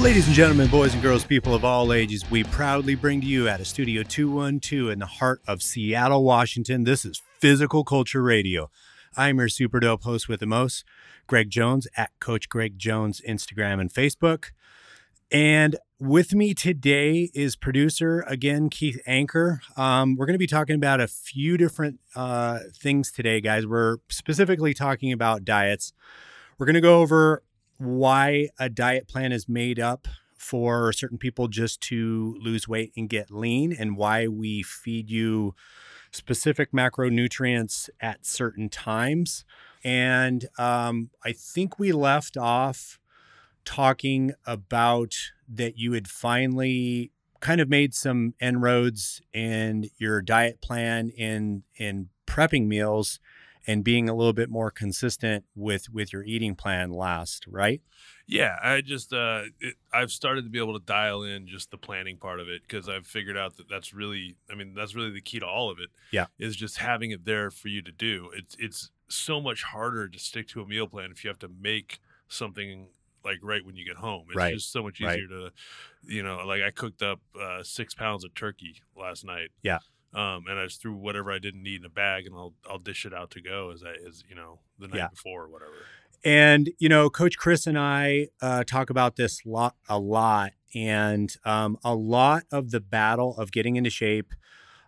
Ladies and gentlemen, boys and girls, people of all ages, we proudly bring to you at a Studio 212 in the heart of Seattle, Washington. This is Physical Culture Radio. I'm your super dope host with the most, Greg Jones at Coach Greg Jones, Instagram and Facebook. And with me today is producer again, Keith Anchor. Um, we're going to be talking about a few different uh, things today, guys. We're specifically talking about diets. We're going to go over why a diet plan is made up for certain people just to lose weight and get lean, and why we feed you specific macronutrients at certain times. And um, I think we left off talking about that you had finally kind of made some inroads in your diet plan in in prepping meals and being a little bit more consistent with with your eating plan last right yeah i just uh it, i've started to be able to dial in just the planning part of it because i've figured out that that's really i mean that's really the key to all of it yeah is just having it there for you to do it's it's so much harder to stick to a meal plan if you have to make something like right when you get home. It's right. just so much easier right. to, you know, like I cooked up uh, six pounds of turkey last night. Yeah. Um, and I just threw whatever I didn't need in a bag, and I'll I'll dish it out to go as I as you know the night yeah. before or whatever. And you know, Coach Chris and I uh, talk about this lot a lot, and um, a lot of the battle of getting into shape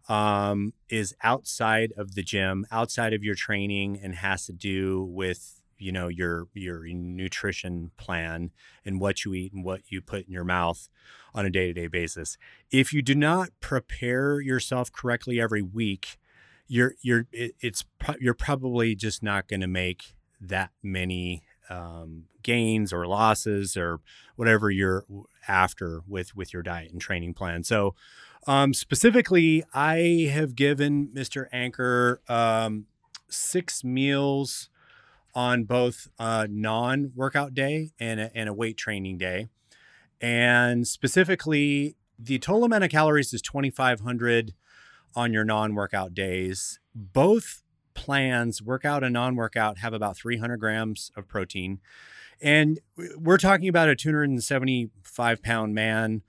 um, is outside of the gym, outside of your training, and has to do with you know your your nutrition plan and what you eat and what you put in your mouth on a day-to-day basis. If you do not prepare yourself correctly every week you're you're it's you're probably just not going to make that many um, gains or losses or whatever you're after with with your diet and training plan. So um, specifically i have given mr anchor um, six meals on both a non workout day and a, and a weight training day. And specifically, the total amount of calories is 2,500 on your non workout days. Both plans, workout and non workout, have about 300 grams of protein. And we're talking about a 275 pound man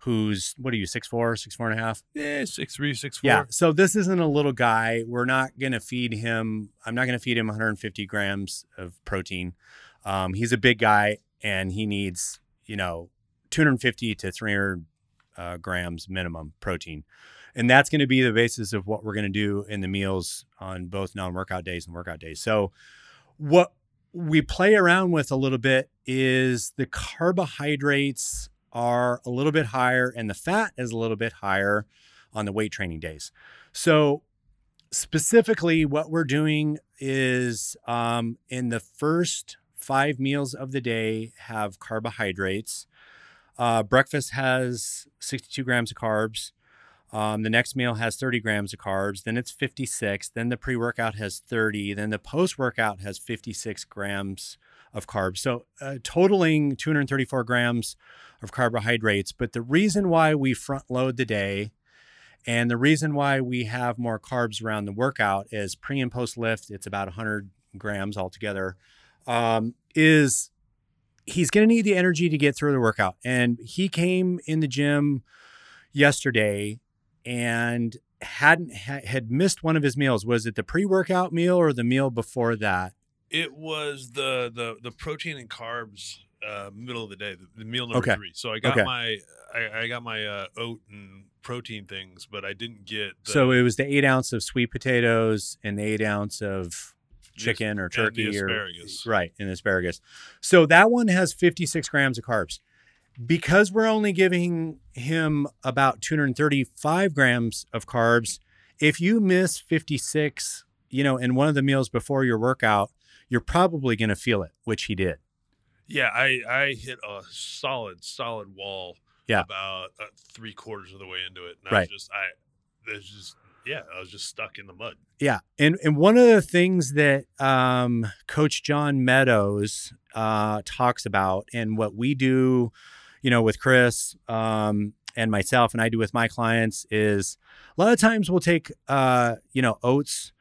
who's what are you six four six four and a half? Yeah six three six four. yeah so this isn't a little guy. We're not going to feed him i'm not going to feed him 150 grams of protein. Um, he's a big guy and he needs you know 250 to 300 uh, grams minimum protein. And that's going to be the basis of what we're going to do in the meals on both non-workout days and workout days. So what we play around with a little bit is the carbohydrates are a little bit higher and the fat is a little bit higher on the weight training days. So, specifically, what we're doing is um, in the first five meals of the day have carbohydrates. Uh, breakfast has 62 grams of carbs. Um, the next meal has 30 grams of carbs. Then it's 56. Then the pre workout has 30. Then the post workout has 56 grams of carbs. So, uh, totaling 234 grams of carbohydrates. But the reason why we front load the day and the reason why we have more carbs around the workout is pre and post lift, it's about 100 grams altogether, um, is he's going to need the energy to get through the workout. And he came in the gym yesterday and hadn't had missed one of his meals. Was it the pre-workout meal or the meal before that? It was the the the protein and carbs uh, middle of the day, the, the meal number Okay. three. So I got Okay. my I, I got my uh, oat and protein things, but I didn't get the, so it was the eight ounce of sweet potatoes and the eight ounce of chicken or and turkey or asparagus. right and asparagus. So that one has 56 grams of carbs. Because we're only giving him about 235 grams of carbs, if you miss 56, you know, in one of the meals before your workout, you're probably going to feel it, which he did. Yeah, I I hit a solid solid wall. Yeah. about uh, three quarters of the way into it, and I Right. was just I there's just yeah, I was just stuck in the mud. Yeah, and and one of the things that um, Coach John Meadows uh, talks about, and what we do, you know, with Chris um, and myself, and I do with my clients, is a lot of times we'll take, uh, you know, oats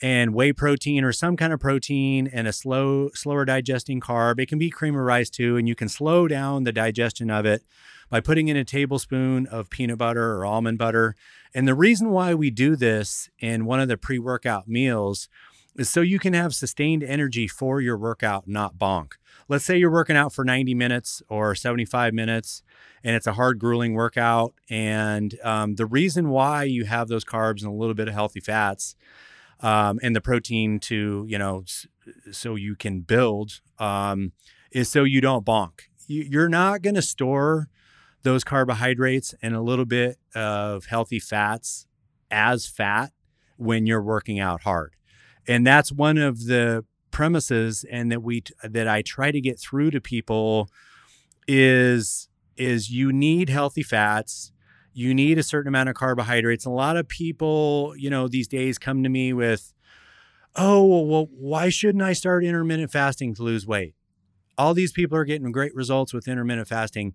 and whey protein or some kind of protein and a slow slower digesting carb. It can be cream of rice too and you can slow down the digestion of it by putting in a tablespoon of peanut butter or almond butter. And the reason why we do this in one of the pre-workout meals is so you can have sustained energy for your workout, not bonk. Let's say you're working out for 90 minutes or 75 minutes and it's a hard, grueling workout. And um, the reason why you have those carbs and a little bit of healthy fats um, and the protein to, you know, so you can build um, is so you don't bonk. You're not going to store those carbohydrates and a little bit of healthy fats as fat when you're working out hard. And that's one of the premises and that we that I try to get through to people is is you need healthy fats you need a certain amount of carbohydrates. A lot of people you know these days come to me with oh well why shouldn't i start intermittent fasting to lose weight? All these people are getting great results with intermittent fasting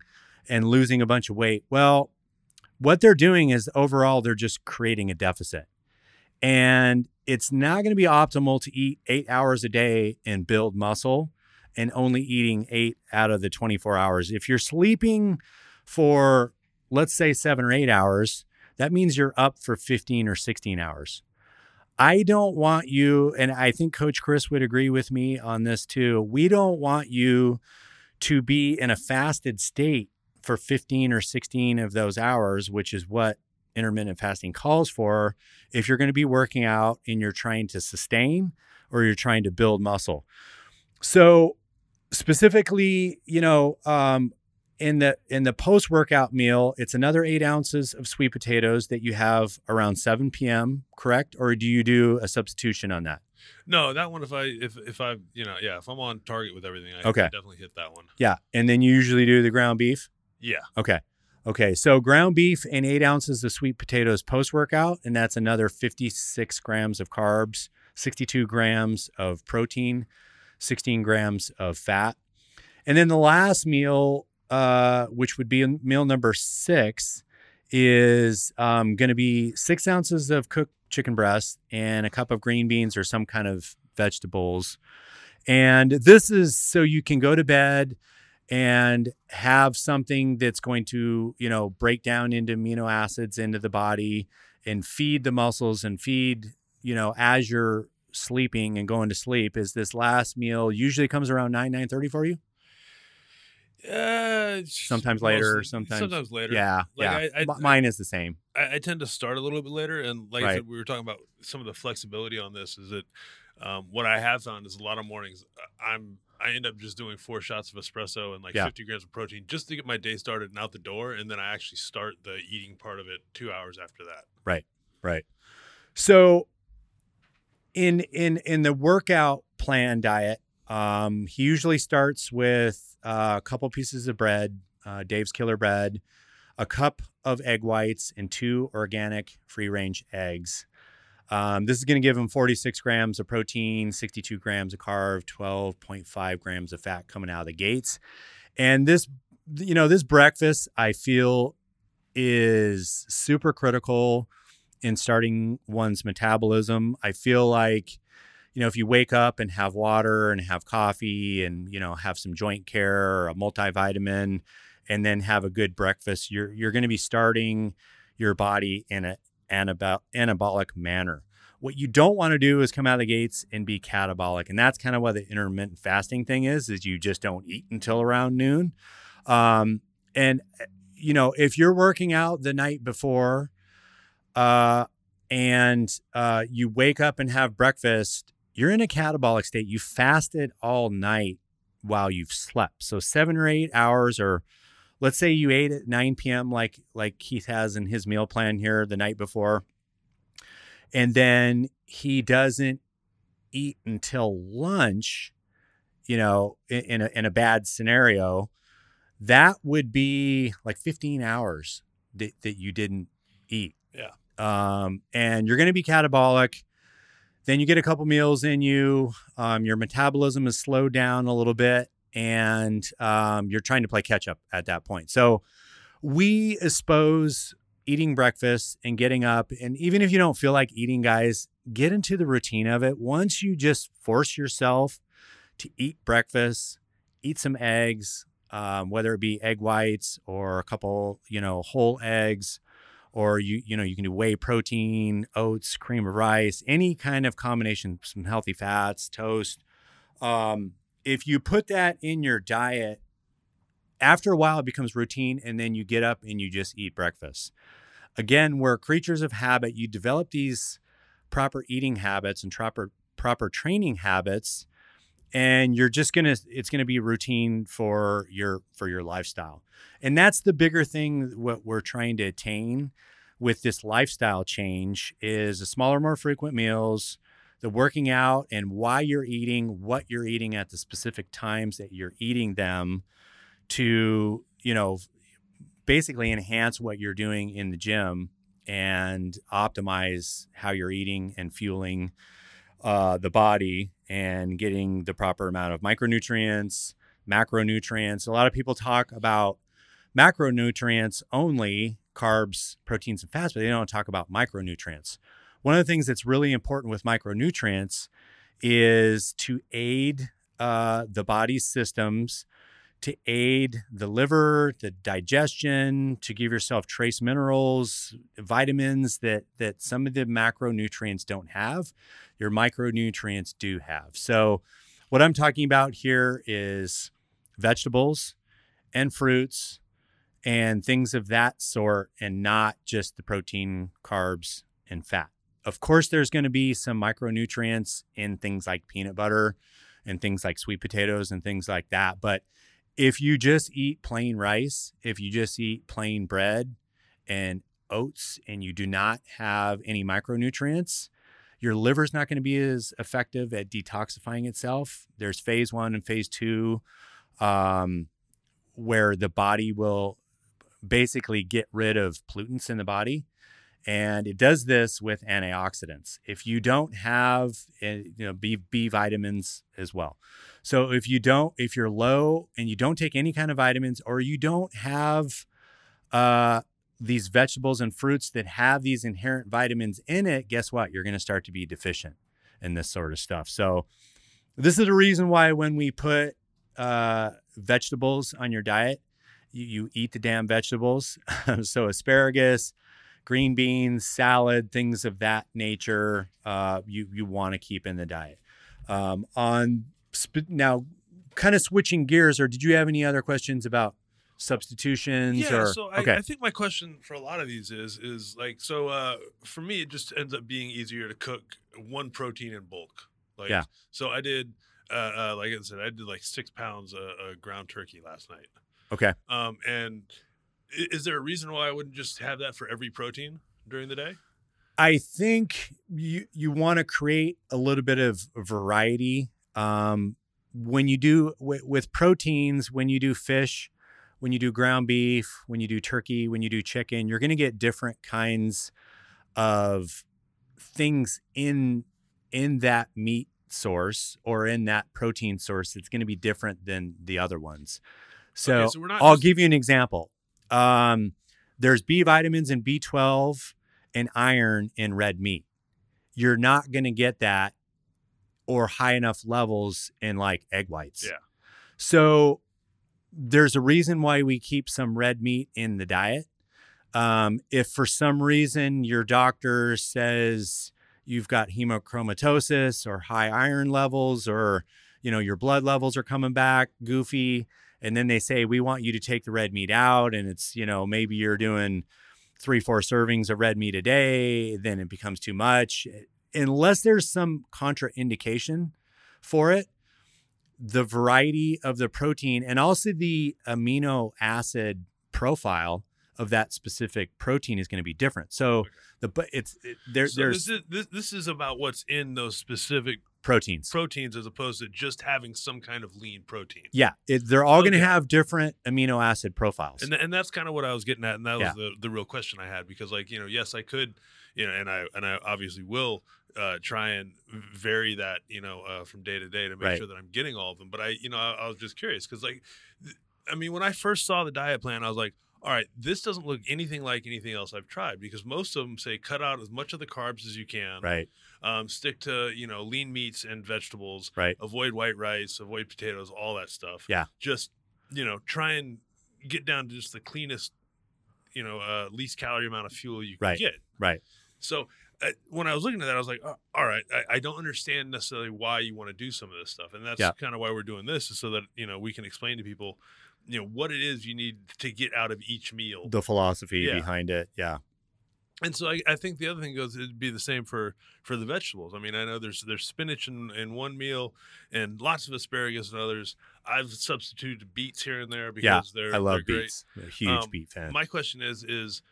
and losing a bunch of weight. Well what they're doing is overall they're just creating a deficit. And it's not going to be optimal to eat eight hours a day and build muscle and only eating eight out of the 24 hours. If you're sleeping for, let's say, seven or eight hours, that means you're up for 15 or 16 hours. I don't want you, and I think Coach Chris would agree with me on this too. We don't want you to be in a fasted state for 15 or 16 of those hours, which is what intermittent fasting calls for if you're going to be working out and you're trying to sustain or you're trying to build muscle. So specifically, you know, um, in the in the post workout meal, it's another eight ounces of sweet potatoes that you have around 7 p.m. Correct, or do you do a substitution on that? No, that one. If I if if I you know yeah, if I'm on target with everything, I okay. definitely hit that one. Yeah, and then you usually do the ground beef. Yeah. Okay. Okay, so ground beef and eight ounces of sweet potatoes post workout, and that's another 56 grams of carbs, 62 grams of protein, 16 grams of fat. And then the last meal, uh, which would be meal number six, is um, going to be six ounces of cooked chicken breast and a cup of green beans or some kind of vegetables. And this is so you can go to bed and have something that's going to, you know, break down into amino acids into the body and feed the muscles and feed, you know, as you're sleeping and going to sleep is this last meal usually comes around 9 9 30 for you uh, sometimes later sometimes sometimes later yeah Like, yeah I- I- mine is the same I, I tend to start a little bit later, and like I said, we were talking about some of the flexibility on this. Is that um, what I have found is a lot of mornings uh, I'm I end up just doing four shots of espresso and like Yeah. 50 grams of protein just to get my day started and out the door, and then I actually start the eating part of it two hours after that. Right, right so in in in the workout plan diet um he usually starts with uh, a couple pieces of bread uh, dave's killer bread a cup of egg whites and two organic free range eggs um, this is going to give him 46 grams of protein 62 grams of carb 12.5 grams of fat coming out of the gates and this you know this breakfast i feel is super critical in starting one's metabolism. I feel like, you know, if you wake up and have water and have coffee and, you know, have some joint care or a multivitamin and then have a good breakfast, you're you're going to be starting your body in a anabol- anabolic manner. What you don't want to do is come out of the gates and be catabolic. And that's kind of what the intermittent fasting thing is, is you just don't eat until around noon. Um, and you know, if you're working out the night before, uh, and uh, you wake up and have breakfast, you're in a catabolic state. You fasted all night while you've slept. So seven or eight hours, or let's say you ate at 9 p.m. like like Keith has in his meal plan here the night before, and then he doesn't eat until lunch. You know, in, in a in a bad scenario, that would be like 15 hours that, that you didn't eat. Yeah. Um, and you're going to be catabolic. Then you get a couple meals in you. Um, your metabolism is slowed down a little bit, and um, you're trying to play catch up at that point. So we expose eating breakfast and getting up. And even if you don't feel like eating, guys, get into the routine of it. Once you just force yourself to eat breakfast, eat some eggs, um, whether it be egg whites or a couple, you know, whole eggs, or you, you know, you can do whey protein, oats, cream of rice, any kind of combination, some healthy fats, toast. Um, if you put that in your diet, after a while it becomes routine, and then you get up and you just eat breakfast. Again, we're creatures of habit. You develop these proper eating habits and proper proper training habits and you're just to it's to be routine for your for your lifestyle. And that's the bigger thing what we're trying to attain with this lifestyle change is the smaller more frequent meals the working out and why you're eating what you're eating at the specific times that you're eating them to you know basically enhance what you're doing in the gym and optimize how you're eating and fueling uh, the body and getting the proper amount of micronutrients, macronutrients. A lot of people talk about macronutrients only, carbs, proteins, and fats, but they don't talk about micronutrients. One of the things that's really important with micronutrients is to aid uh, the body's systems to aid the liver, the digestion, to give yourself trace minerals, vitamins that that some of the macronutrients don't have, your micronutrients do have. So what I'm talking about here is vegetables and fruits and things of that sort and not just the protein, carbs and fat. Of course there's going to be some micronutrients in things like peanut butter and things like sweet potatoes and things like that, but if you just eat plain rice, if you just eat plain bread and oats and you do not have any micronutrients, your liver's not going to be as effective at detoxifying itself. There's phase one and phase two, um, where the body will basically get rid of pollutants in the body. And it does this with antioxidants. If you don't have, eh, you know, B, B vitamins as well. So if you don't, if you're low and you don't take any kind of vitamins or you don't have uh, these vegetables and fruits that have these inherent vitamins in it, guess what? You're going to start to be deficient in this sort of stuff. So this is the reason why when we put uh, vegetables on your diet, you, you eat the damn vegetables. so asparagus, green beans, salad, things of that nature, uh, you you want to keep in the diet. Um, on now kind of switching gears or did you have any other questions about substitutions yeah or so I, okay. I think my question for a lot of these is is like so uh for me it just ends up being easier to cook one protein in bulk like yeah so i did uh, uh like i said i did like six pounds of, of ground turkey last night okay um and is there a reason why i wouldn't just have that for every protein during the day i think you you want to create a little bit of variety um, when you do w- with proteins, when you do fish, when you do ground beef, when you do turkey, when you do chicken, you're going to get different kinds of things in in that meat source or in that protein source It's going to be different than the other ones. So, okay, so I'll just... give you an example. Um, there's B vitamins and B12 and iron in red meat. You're not going to get that or high enough levels in like egg whites. Yeah. So there's a reason why we keep some red meat in the diet. Um, if for some reason your doctor says you've got hemochromatosis or high iron levels or you know your blood levels are coming back goofy and then they say we want you to take the red meat out and it's you know maybe you're doing three four servings of red meat a day then it becomes too much eh, unless there's some contraindication for it, the variety of the protein and also the amino acid profile of that specific protein is going to be different. So the but it's it, there, so there's this is, this, this is about what's in those specific proteins proteins as opposed to just having some kind of lean protein. Yeah, it, they're all okay. going to have different amino acid profiles. And and that's kind of what I was getting at and that was yeah. the the real question I had because like, you know, yes, I could, you know, and I and I obviously will uh, try and vary that, you know, uh, from day to day to make right. sure that I'm getting all of them. But I, you know, I, I was just curious because, like, th- I mean, when I first saw the diet plan, I was like, all right, this doesn't look anything like anything else I've tried because most of them say cut out as much of the carbs as you can. Right. Um, stick to you know lean meats and vegetables. Right. Avoid white rice. Avoid potatoes. All that stuff. Yeah. Just you know try and get down to just the cleanest, you know, uh, least calorie amount of fuel you can Right. get. Right. So uh, when I was looking at that, I was like, oh, all right, I, I don't understand necessarily why you want to do some of this stuff, and that's Yeah. kind of why we're doing this, is so that you know we can explain to people, you know, what it is you need to get out of each meal. The philosophy Yeah. behind it. Yeah. And so I, I think the other thing goes it'd be the same for for the vegetables. I mean, I know there's there's spinach in, in one meal and lots of asparagus in others. I've substituted beets here and there because Yeah, they're I love they're great. beets. I'm a huge Um, beet fan. My question is is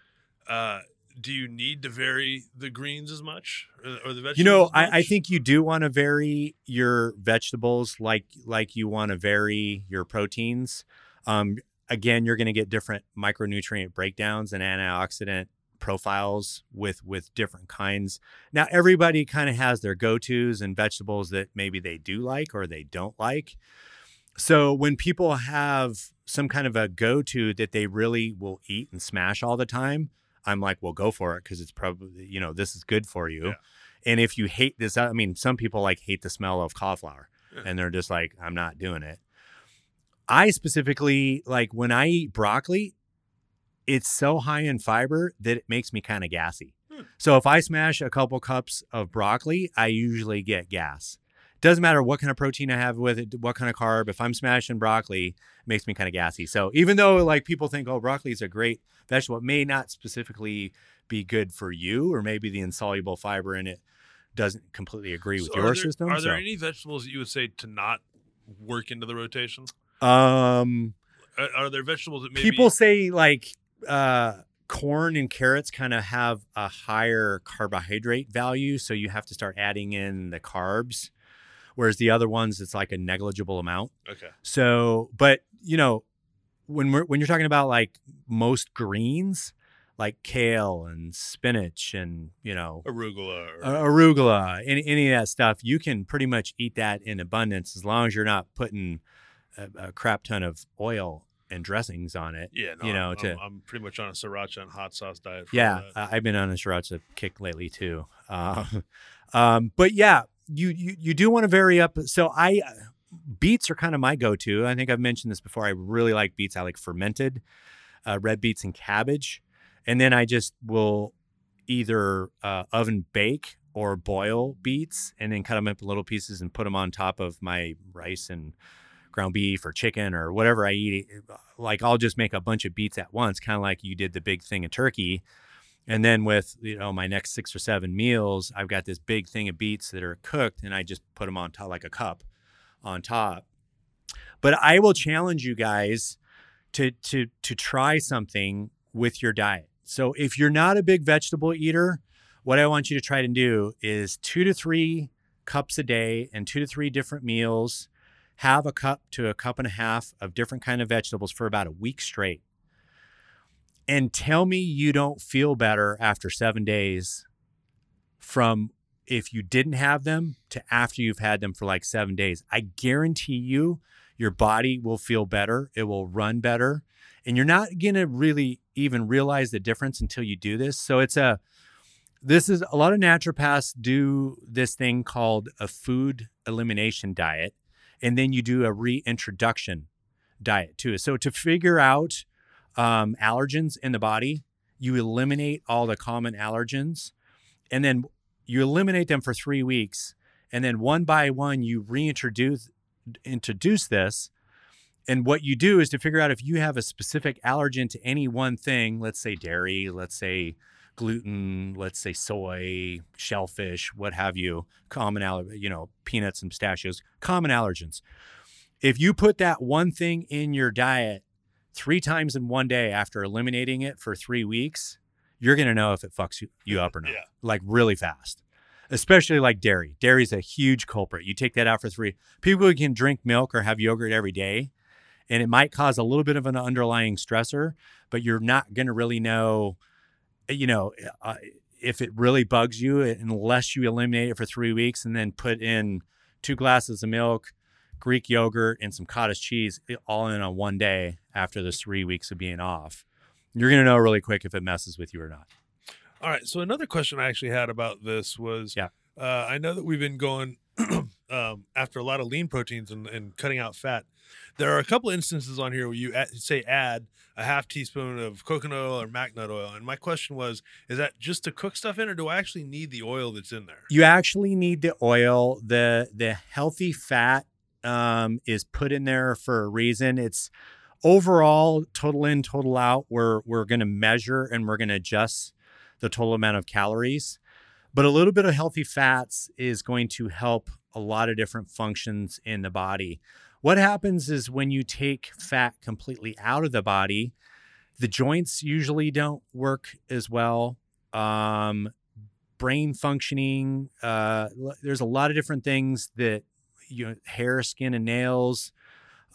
uh do you need to vary the greens as much or, or the vegetables? You know, I, I think you do want to vary your vegetables like like you want to vary your proteins. Um, again, you're going to get different micronutrient breakdowns and antioxidant profiles with with different kinds. Now, everybody kind of has their go-tos and vegetables that maybe they do like or they don't like. So when people have some kind of a go-to that they really will eat and smash all the time, I'm like, well, go for it because it's probably you know this is good for you. Yeah. And if you hate this, I mean, some people like hate the smell of cauliflower, Yeah. and they're just like, I'm not doing it. I specifically like when I eat broccoli, it's so high in fiber that it makes me kind of gassy. Hmm. So if I smash a couple cups of broccoli, I usually get gas. Doesn't matter what kind of protein I have with it, what kind of carb. If I'm smashing broccoli, it makes me kind of gassy. So even though like people think, oh, broccoli is a great vegetable, it may not specifically be good for you, or maybe the insoluble fiber in it doesn't completely agree with So your are there, system. Are there any vegetables that you would say to not work into the rotation? Um, Are, are there vegetables that maybe people say like uh corn and carrots kind of have a higher carbohydrate value so you have to start adding in the carbs whereas the other ones it's like a negligible amount Okay. so but you know when we're when you're talking about like most greens like kale and spinach and you know Arugula. Or, arugula, any, any of that stuff, you can pretty much eat that in abundance as long as you're not putting a, a crap ton of oil and dressings on it. yeah, no, you know, I'm, to- I'm, pretty much on a sriracha and hot sauce diet. For Yeah, that. I've been on a sriracha kick lately too. Uh, um, but yeah, you you you do want to vary up. So I beets are kind of my go-to. I think I've mentioned this before. I really like beets. I like fermented uh, red beets and cabbage, and then I just will either uh, oven bake or boil beets, and then cut them up in little pieces and put them on top of my rice and ground beef or chicken or whatever I eat. Eh, uh, like I'll just make a bunch of beets at once, kind of like you did the big thing of turkey. And then with you know my next six or seven meals, I've got this big thing of beets that are cooked, and I just put them on top like a cup on top. But I will challenge you guys to to to try something with your diet. So if you're not a big vegetable eater, what I want you to try to do is two to three cups a day and two to three different meals. Have a cup to a cup and a half of different kind of vegetables for about a week straight. And tell me you don't feel better after seven days from if you didn't have them to after you've had them for like seven days. I guarantee you your body will feel better. It will run better. And you're not going to really even realize the difference until you do this. So it's a, this is a lot of naturopaths do this thing called a food elimination diet. And then you do a reintroduction diet too. So to figure out um, allergens in the body, you eliminate all the common allergens and then you eliminate them for three weeks. And then one by one, you reintroduce introduce this. And what you do is to figure out if you have a specific allergen to any one thing, let's say dairy, let's say gluten, let's say soy, shellfish, what have you, common aller, you know, peanuts and pistachios, common allergens. If you put that one thing in your diet three times in one day after eliminating it for three weeks, you're going to know if it fucks you, you up or not, Yeah. like really fast. Especially like dairy. Dairy is a huge culprit. You take that out for three. People who can drink milk or have yogurt every day, and it might cause a little bit of an underlying stressor, but you're not going to really know, you know, uh, if it really bugs you unless you eliminate it for three weeks and then put in two glasses of milk, Greek yogurt, and some cottage cheese all in on one day after the three weeks of being off. you're going to know really quick if it messes with you or not. All right. So another question I actually had about this was, yeah, uh, I know that we've been going um, after a lot of lean proteins and, and, cutting out fat. There are a couple instances on here where you say add a half teaspoon of coconut oil or macnut oil, and my question was, is that just to cook stuff in, or do I actually need the oil that's in there? You actually need the oil. the The healthy fat um, is put in there for a reason. It's overall total in, total out. We're we're going to measure and we're going to adjust the total amount of calories. But a little bit of healthy fats is going to help a lot of different functions in the body. What happens is when you take fat completely out of the body, the joints usually don't work as well. Um, brain functioning, uh, there's a lot of different things that you know, hair, skin, and nails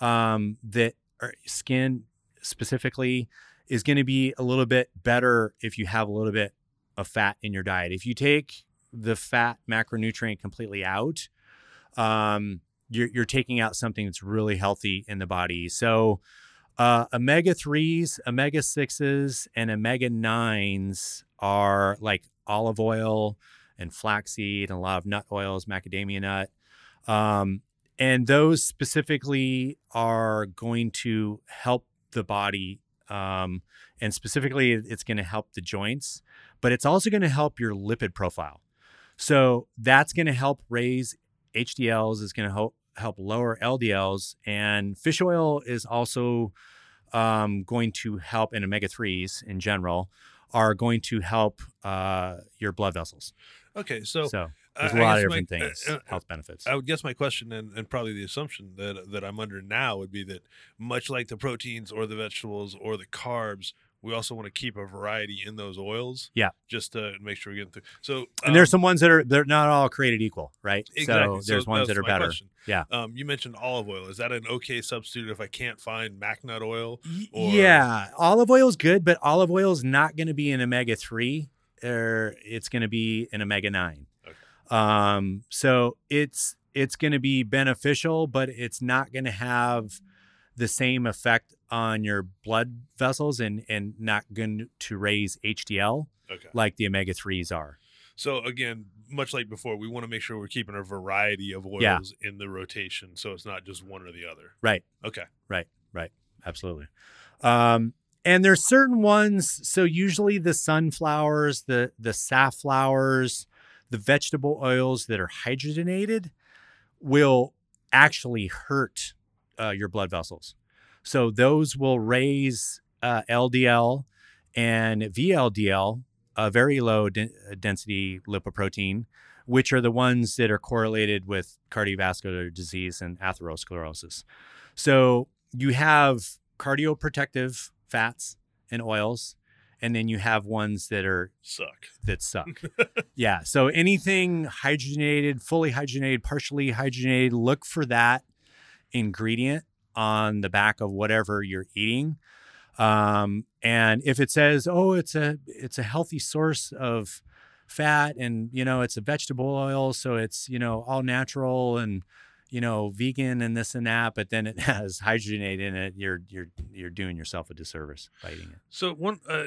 um, that are skin specifically is going to be a little bit better if you have a little bit of fat in your diet. If you take the fat macronutrient completely out, um, you're, you're taking out something that's really healthy in the body. So, uh, omega 3s, omega 6s, and omega 9s are like olive oil and flaxseed and a lot of nut oils, macadamia nut. Um, and those specifically are going to help the body. Um, and specifically, it's going to help the joints, but it's also going to help your lipid profile. So that's going to help raise HDLs, is going to help help lower LDLs, and fish oil is also um, going to help, and omega threes in general are going to help uh, your blood vessels. Okay, so, so there's a lot of different my, things, uh, uh, health benefits. I would guess my question and, and probably the assumption that that I'm under now would be that much like the proteins or the vegetables or the carbs, we also want to keep a variety in those oils. Yeah. Just to make sure we get through. So, um, and there's some ones that are they're not all created equal, right? Exactly. So there's so ones that are better. Question. Yeah. Um, you mentioned olive oil. Is that an okay substitute if I can't find macnut oil? Or... Yeah, olive oil is good, but olive oil is not going to be an omega three, or it's going to be an omega nine. Okay. Um, so it's it's going to be beneficial, but it's not going to have the same effect on your blood vessels and and not going to raise HDL okay. like the omega 3s are. So again, much like before, we want to make sure we're keeping a variety of oils yeah. in the rotation so it's not just one or the other. Right. Okay. Right. Right. Absolutely. Um and there's certain ones so usually the sunflowers, the the safflowers, the vegetable oils that are hydrogenated will actually hurt uh, your blood vessels. So those will raise uh, LDL and VLDL, a very low de- uh, density lipoprotein, which are the ones that are correlated with cardiovascular disease and atherosclerosis. So you have cardioprotective fats and oils, and then you have ones that are suck that suck. yeah. So anything hydrogenated, fully hydrogenated, partially hydrogenated, look for that ingredient on the back of whatever you're eating. Um, and if it says, "Oh, it's a it's a healthy source of fat, and you know it's a vegetable oil, so it's you know all natural and you know vegan and this and that," but then it has hydrogenate in it, you're you're you're doing yourself a disservice by eating it. So one. Uh,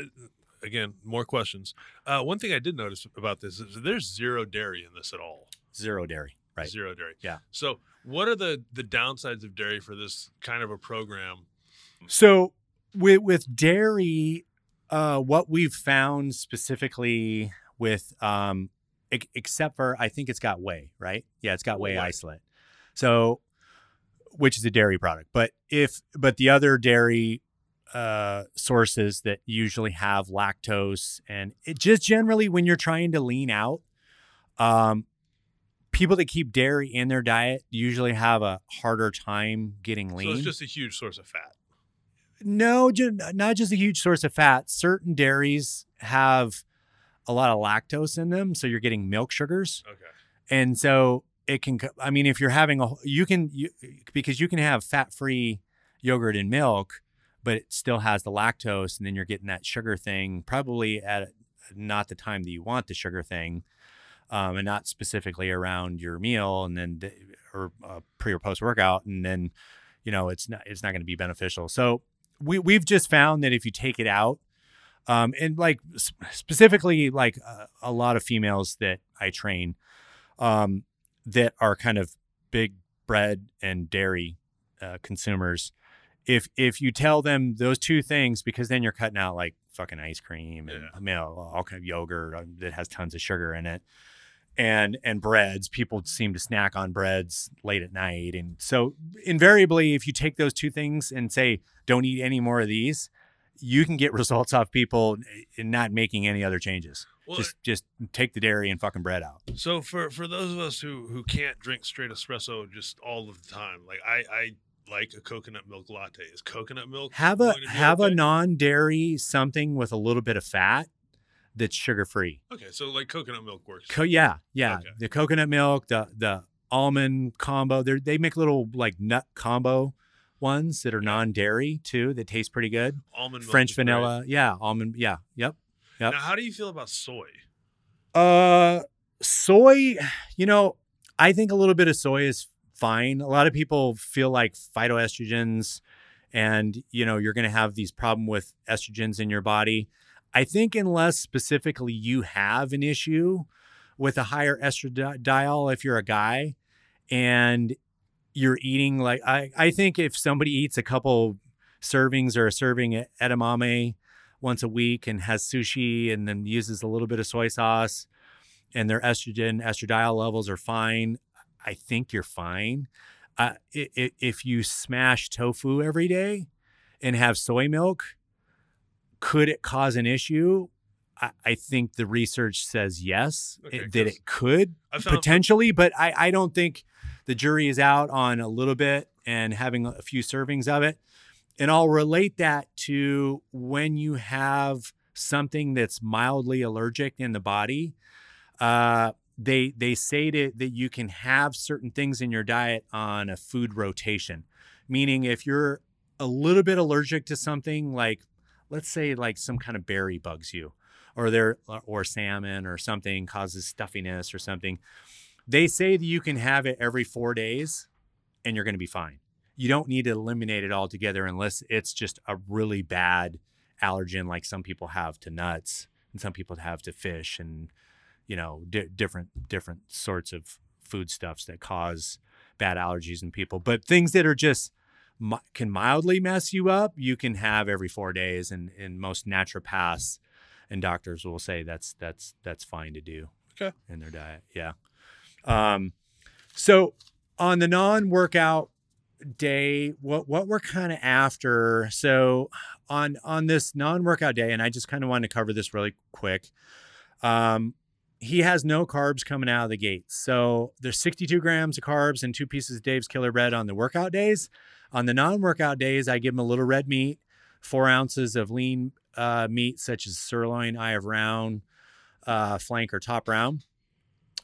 again, more questions. Uh, one thing I did notice about this is there's zero dairy in this at all. Zero dairy. Right. Zero dairy. Yeah. So, what are the the downsides of dairy for this kind of a program? So, with with dairy, uh, what we've found specifically with, um, except for I think it's got whey, right? Yeah, it's got whey, whey isolate. So, which is a dairy product, but if but the other dairy uh, sources that usually have lactose and it just generally when you're trying to lean out um, people that keep dairy in their diet usually have a harder time getting lean. So it's just a huge source of fat. No, not just a huge source of fat. Certain dairies have a lot of lactose in them, so you're getting milk sugars. Okay. And so it can. I mean, if you're having a, you can you, because you can have fat-free yogurt and milk, but it still has the lactose, and then you're getting that sugar thing probably at not the time that you want the sugar thing um, and not specifically around your meal and then or uh, pre or post workout and then you know it's not it's not going to be beneficial so we we've just found that if you take it out Um, and like specifically, like uh, a lot of females that I train, um, that are kind of big bread and dairy uh, consumers. If if you tell them those two things, because then you're cutting out like fucking ice cream and Yeah. you know, all kind of yogurt uh, that has tons of sugar in it, and and breads. People seem to snack on breads late at night, and so invariably, if you take those two things and say don't eat any more of these, you can get results off people in not making any other changes. Well, just just take the dairy and fucking bread out. So for for those of us who who can't drink straight espresso just all of the time, like I I like a coconut milk latte. Is coconut milk Have a going to be have a non-dairy something with a little bit of fat that's sugar-free. Okay, so like coconut milk works. Co- yeah, yeah. Okay. The coconut milk, the the almond combo. They they make little like nut combo ones that are Yeah. non-dairy too that taste pretty good. Almond milk French is great. vanilla, yeah, almond, yeah, yep. Yep. Now, how do you feel about soy? Uh, soy, you know, I think a little bit of soy is fine. A lot of people feel like phytoestrogens and, you know, you're going to have these problem with estrogens in your body. I think unless specifically you have an issue with a higher estradiol if you're a guy and you're eating like I, I think if somebody eats a couple servings or a serving edamame once a week and has sushi and then uses a little bit of soy sauce and their estrogen estradiol levels are fine i think you're fine. Uh, if you smash tofu every day and have soy milk could it cause an issue? I, I think the research says yes. Okay, it- that it could potentially but I, I don't think the jury is out on a little bit and having a few servings of it. And i'll relate that to when you have something that's mildly allergic in the body uh, they they say to, that you can have certain things in your diet on a food rotation. Meaning if you're a little bit allergic to something like let's say like some kind of berry bugs you or there or salmon or something causes stuffiness or something they say that you can have it every four days and you're going to be fine. You don't need to eliminate it altogether unless it's just a really bad allergen like some people have to nuts and some people have to fish and you know di- different different sorts of foodstuffs that cause bad allergies in people. But things that are just can mildly mess you up you can have every four days and and most naturopaths and doctors will say that's that's that's fine to do Okay. in their diet yeah um so on the non-workout day what what we're kind of after so on on this non-workout day and i just kind of wanted to cover this really quick um he has no carbs coming out of the gate so there's 62 grams of carbs and two pieces of dave's killer bread on the workout days on the non-workout days i give him a little red meat four ounces of lean uh, meat such as sirloin eye of round uh, flank or top round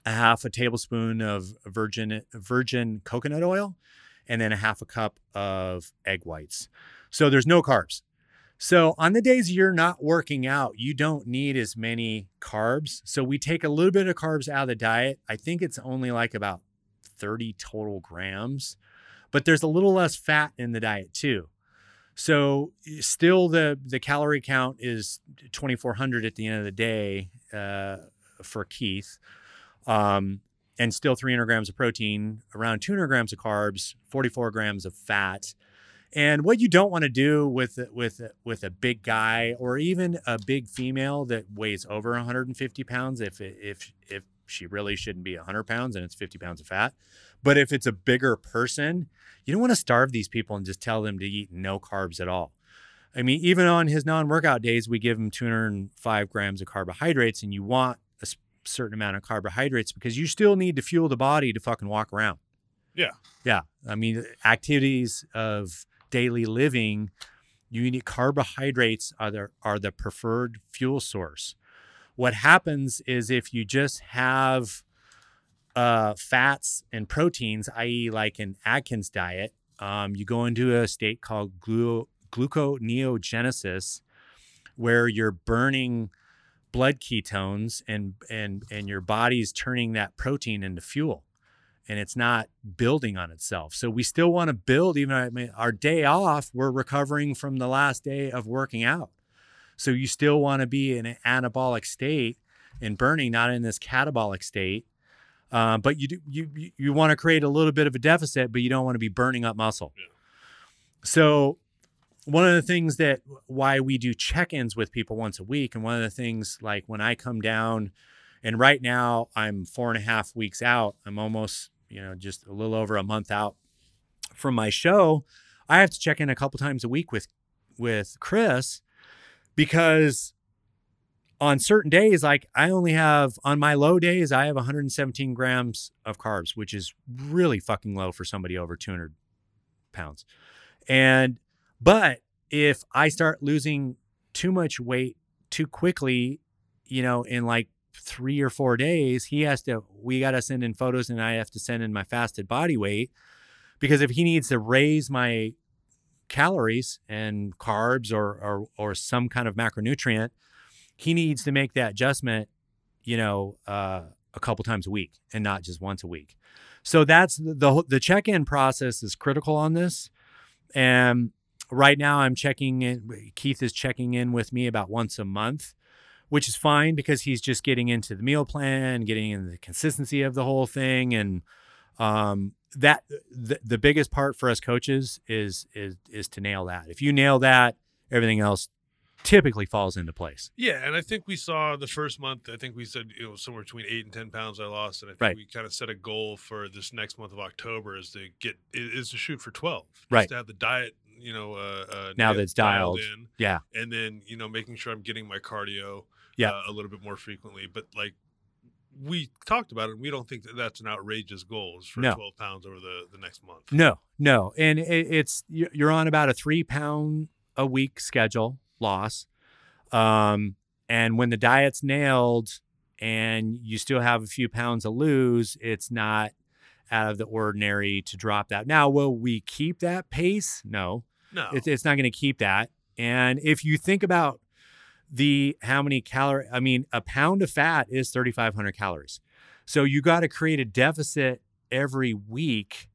a half a tablespoon of virgin virgin coconut oil and then a half a cup of egg whites. So there's no carbs. So on the days you're not working out, you don't need as many carbs. So we take a little bit of carbs out of the diet. I think it's only like about 30 total grams, but there's a little less fat in the diet too. So still the the calorie count is 2400 at the end of the day uh, for Keith. Um, and still 300 grams of protein, around 200 grams of carbs, 44 grams of fat. And what you don't want to do with with with a big guy or even a big female that weighs over 150 pounds, if if if she really shouldn't be 100 pounds and it's 50 pounds of fat, but if it's a bigger person, you don't want to starve these people and just tell them to eat no carbs at all. I mean, even on his non-workout days, we give him 205 grams of carbohydrates, and you want a certain amount of carbohydrates because you still need to fuel the body to fucking walk around. Yeah. Yeah. I mean, activities of daily living, you need carbohydrates are the, are the preferred fuel source. What happens is if you just have uh, fats and proteins, i.e., like an Atkins diet, um, you go into a state called glu- gluconeogenesis, where you're burning blood ketones and and and your body's turning that protein into fuel and it's not building on itself so we still want to build even I mean, our day off we're recovering from the last day of working out So you still want to be in an anabolic state and burning, not in this catabolic state. Uh, but you do you you- want to create a little bit of a deficit, but you don't want to be burning up muscle. Yeah. So one of the things that why we do check-ins with people once a week, and one of the things like when I come down, and right now I'm four and a half weeks out. I'm almost you know just a little over a month out from my show. I have to check in a couple times a week with with Chris because on certain days, like I only have on my low days, I have 117 grams of carbs, which is really fucking low for somebody over 200 pounds. And, but if I start losing too much weight too quickly, you know, in like three or four days, he has to, we got to send in photos and I have to send in my fasted body weight because if he needs to raise my calories and carbs or, or, or some kind of macronutrient, he needs to make that adjustment, you know, uh, a couple times a week and not just once a week. So that's the the, the check-in process is critical on this. And right now I'm checking in Keith is checking in with me about once a month, which is fine because he's just getting into the meal plan, getting into the consistency of the whole thing and um that the, the biggest part for us coaches is is is to nail that. If you nail that, everything else typically falls into place. Yeah, and I think we saw the first month. I think we said you know somewhere between eight and ten pounds I lost, and I think Right. we kind of set a goal for this next month of October is to get is to shoot for twelve. Right. To have the diet, you know, uh, uh, Now that's dialed. in, Yeah. and then you know making sure I'm getting my cardio, Yeah. uh, a little bit more frequently. But like we talked about it, we don't think that that's an outrageous goal for No. twelve pounds over the the next month. No, no, and it, it's you- you're on about a three pound a week schedule loss, um, and when the diet's nailed and you still have a few pounds to lose, it's not out of the ordinary to drop that. Now, will we keep that pace? No, No, it's, it's not going to keep that. And if you think about the how many calorie, I mean, a pound of fat is 3,500 calories. So you got to create a deficit every week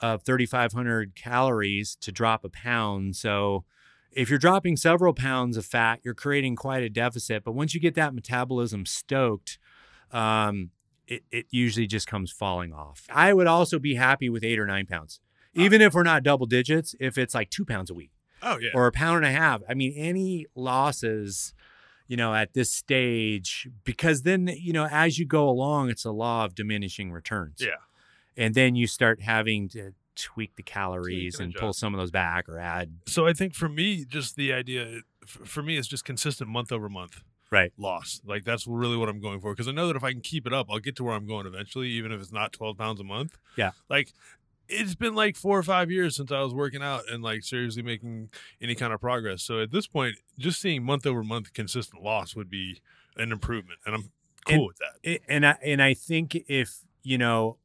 of 3,500 calories to drop a pound. So if you're dropping several pounds of fat, you're creating quite a deficit. But once you get that metabolism stoked, um, it, it usually just comes falling off. I would also be happy with eight or nine pounds, even if we're not double digits, if it's like two pounds a week oh yeah, or a pound and a half. I mean, any losses, you know, at this stage, because then, you know, as you go along, it's a law of diminishing returns. yeah. And then you start having to tweak the calories and and pull some of those back or add. So I think for me, just the idea for me is just consistent month over month. Right. Loss. Like that's really what I'm going for because I know that if I can keep it up, I'll get to where I'm going eventually, even if it's not 12 pounds a month. Yeah. Like it's been like four or five years since I was working out and like seriously making any kind of progress. So at this point, just seeing month over month consistent loss would be an improvement, and I'm cool And- with that. It, and I and I think if you know,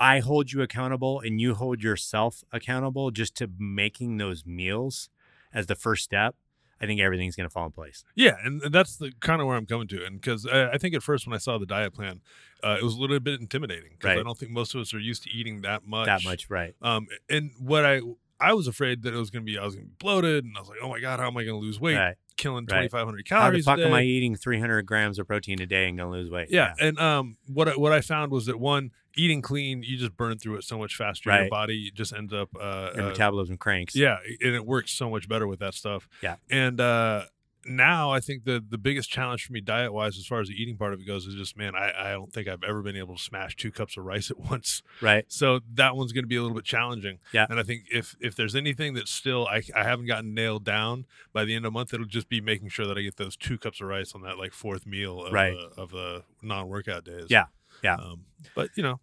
I hold you accountable and you hold yourself accountable just to making those meals as the first step. I think everything's going to fall in place. Yeah, and that's the kind of where I'm coming to, and because I, I think at first when I saw the diet plan, uh, it was a little bit intimidating because I don't think most of us are used to eating that much. That much, right? Um, and what I I was afraid that it was going to be I was going to be bloated, and I was like, oh my god, how am I going to lose weight? Right. Killing Right. 2,500 How the calories. a fuck am. I eating 300 grams of protein a day and going to lose weight? Yeah, and um, what I, what I found was that one, eating clean, you just burn through it so much faster. Right. Your body just ends up uh, Your uh, metabolism cranks. Yeah, and it works so much better with that stuff. Yeah. And uh now I think the the biggest challenge for me diet wise, as far as the eating part of it goes, is just man, I, I don't think I've ever been able to smash two cups of rice at once. Right. So that one's going to be a little bit challenging. Yeah. And I think if if there's anything that's still I, I haven't gotten nailed down by the end of the month, it'll just be making sure that I get those two cups of rice on that like fourth meal of Right. the, of the non workout days. Yeah. Yeah. Um, but you know,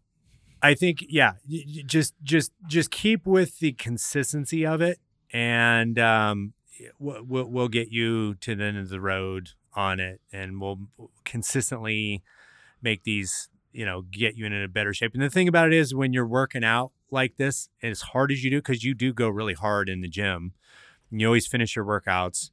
I think yeah, just just just keep with the consistency of it, and um, we'll, we'll get you to the end of the road on it, and we'll consistently make these you know get you in a better shape. And the thing about it is, when you're working out like this, as hard as you do, because you do go really hard in the gym, you always finish your workouts.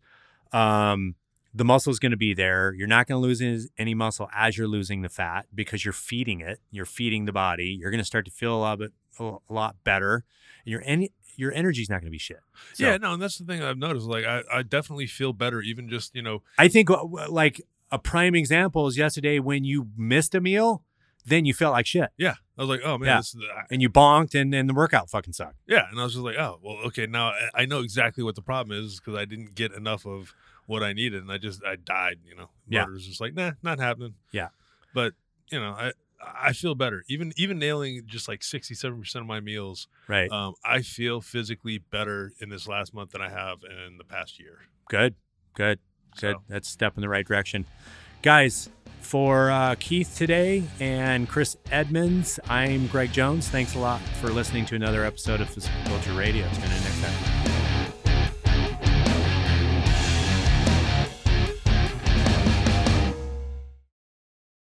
Um, the muscle is going to be there. You're not going to lose any- muscle as you're losing the fat because you're feeding it. You're feeding the body. You're going to start to feel a lot a lot better. And you're any your energy's not going to be shit. So, yeah, no, and that's the thing I've noticed. Like, I, I definitely feel better, even just you know, I think uh, like a prime example is yesterday when you missed a meal, then you felt like shit yeah. I was like, oh man, Yeah. this I- and you bonked and then the workout fucking sucked. yeah, and I was just like, oh well, okay, now I- know exactly what the problem is because I didn't get enough of what I needed, and I just I died. You know, Yeah. Was just like, nah, not happening. Yeah. but you know, I I feel better. Even even nailing just like sixty seven percent of my meals, Right. um, I feel physically better in this last month than I have in the past year. Good. Good. Good. So- That's a step in the right direction. Guys, for uh, Keith today and Chris Edmonds, I'm Greg Jones. Thanks a lot for listening to another episode of Physical Culture Radio. Tune in next time.